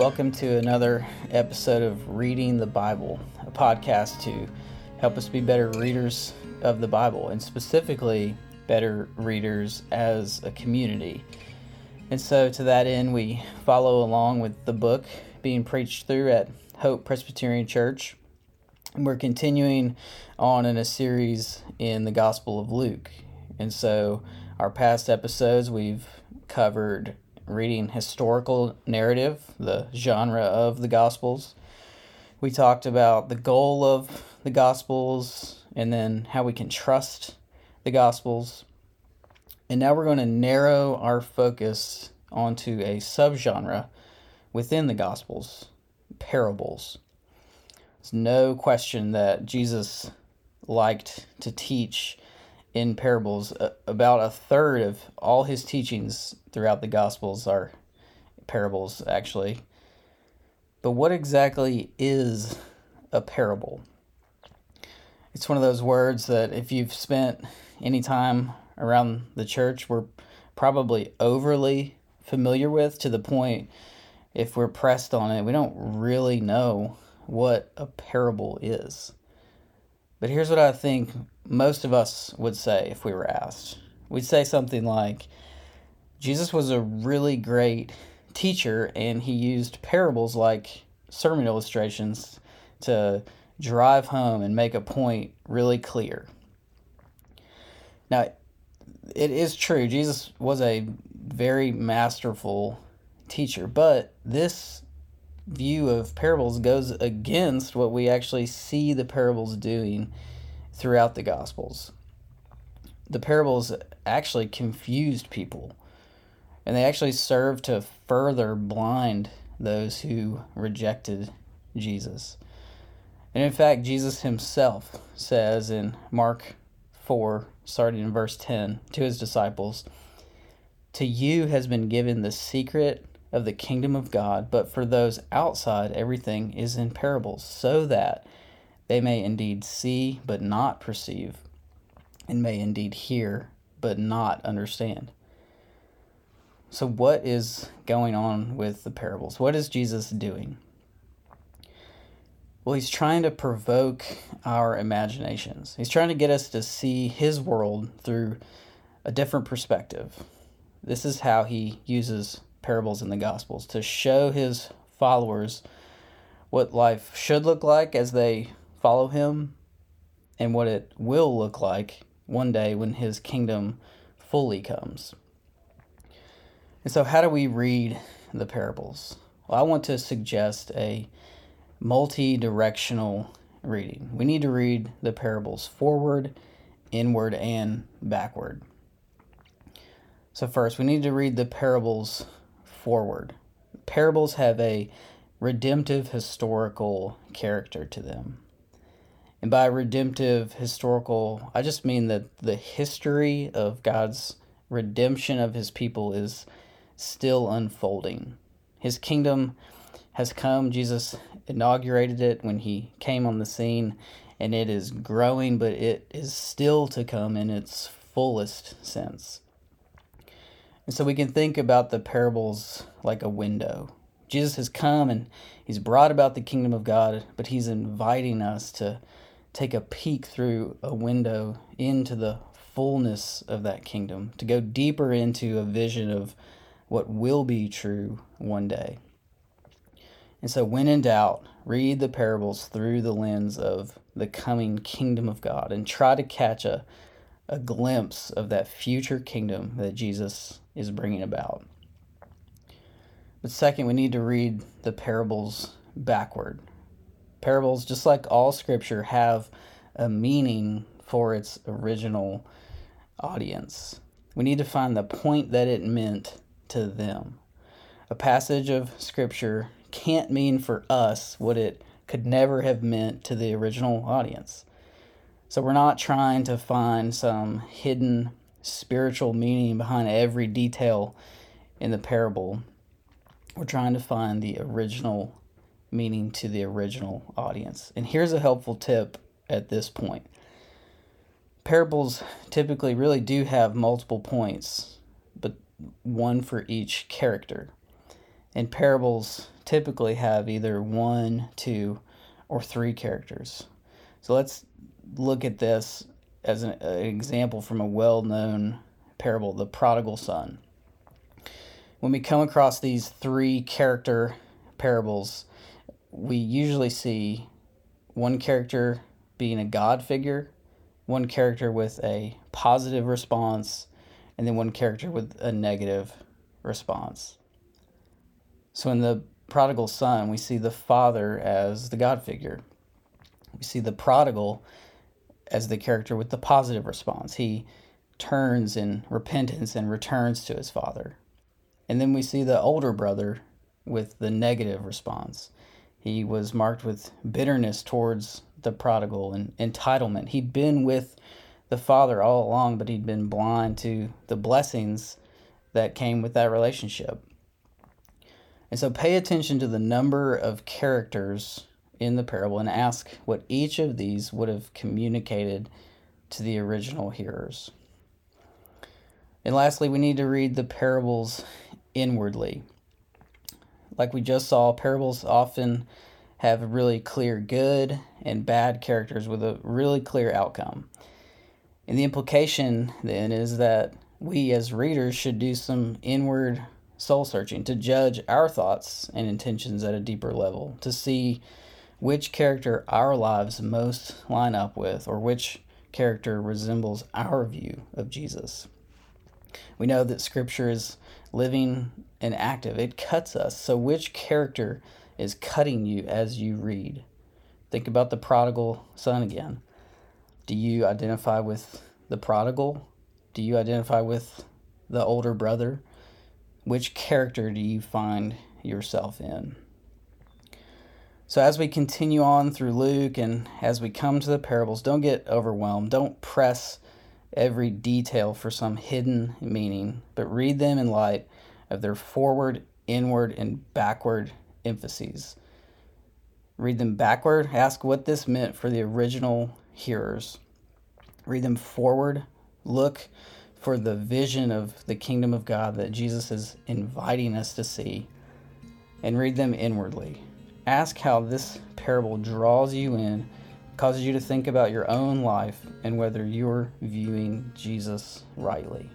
Welcome to another episode of Reading the Bible, a podcast to help us be better readers of the Bible and specifically better readers as a community. And so, to that end, we follow along with the book being preached through at Hope Presbyterian Church. And we're continuing on in a series in the Gospel of Luke. And so, our past episodes, we've covered reading historical narrative, the genre of the Gospels. We talked about the goal of the Gospels and then how we can trust the Gospels. And now we're going to narrow our focus onto a subgenre within the Gospels parables. There's no question that Jesus liked to teach in parables. About a third of all his teachings throughout the Gospels are parables, actually. But what exactly is a parable? It's one of those words that if you've spent any time around the church, we're probably overly familiar with to the point if we're pressed on it, we don't really know what a parable is. But here's what I think most of us would say if we were asked. We'd say something like Jesus was a really great teacher and he used parables like sermon illustrations to drive home and make a point really clear. Now, it is true, Jesus was a very masterful teacher, but this view of parables goes against what we actually see the parables doing throughout the Gospels. The parables actually confused people, and they actually served to further blind those who rejected Jesus. And in fact, Jesus himself says in Mark 4, starting in verse 10, to his disciples, To you has been given the secret of the kingdom of God, but for those outside, everything is in parables, so that they may indeed see but not perceive, and may indeed hear but not understand. So, what is going on with the parables? What is Jesus doing? Well, he's trying to provoke our imaginations. He's trying to get us to see his world through a different perspective. This is how he uses parables in the Gospels to show his followers what life should look like as they follow him and what it will look like one day when his kingdom fully comes. And so, how do we read the parables? Well, I want to suggest a multi directional reading. We need to read the parables forward, inward, and backward. So, first, we need to read the parables forward. Parables have a redemptive historical character to them. And by redemptive historical, I just mean that the history of God's redemption of his people is still unfolding. His kingdom has come. Jesus inaugurated it when he came on the scene, and it is growing, but it is still to come in its fullest sense. And so we can think about the parables like a window. Jesus has come and he's brought about the kingdom of God, but he's inviting us to take a peek through a window into the fullness of that kingdom, to go deeper into a vision of what will be true one day. And so, when in doubt, read the parables through the lens of the coming kingdom of God and try to catch a, a glimpse of that future kingdom that Jesus is bringing about. But second, we need to read the parables backward parables, just like all scripture, have a meaning for its original audience. We need to find the point that it meant to them. A passage of scripture can't mean for us what it could never have meant to the original audience. So we're not trying to find some hidden spiritual meaning behind every detail in the parable. We're trying to find the original meaning to the original audience. And here's a helpful tip at this point parables typically really do have multiple points, but one for each character. And parables typically have either one, two, or three characters. So let's look at this as an, an example from a well known parable, the prodigal son. When we come across these three character parables, we usually see one character being a God figure, one character with a positive response, and then one character with a negative response. So in the prodigal son, we see the father as the God figure. We see the prodigal as the character with the positive response. He turns in repentance and returns to his father. And then we see the older brother with the negative response. He was marked with bitterness towards the prodigal and entitlement. He'd been with the father all along, but he'd been blind to the blessings that came with that relationship. And so pay attention to the number of characters in the parable and ask what each of these would have communicated to the original hearers. And lastly, we need to read the parables inwardly. Like we just saw, parables often have really clear good and bad characters with a really clear outcome. And the implication then is that we as readers should do some inward soul searching to judge our thoughts and intentions at a deeper level, to see which character our lives most line up with, or which character resembles our view of Jesus. We know that Scripture is living and active, it cuts us. So, which character is cutting you as you read? Think about the prodigal son again. Do you identify with the prodigal? Do you identify with the older brother? Which character do you find yourself in? So, as we continue on through Luke and as we come to the parables, don't get overwhelmed. Don't press every detail for some hidden meaning, but read them in light of their forward, inward, and backward emphases. Read them backward, ask what this meant for the original hearers. Read them forward, look for the vision of the kingdom of God that Jesus is inviting us to see, and read them inwardly. Ask how this parable draws you in, causes you to think about your own life and whether you're viewing Jesus rightly.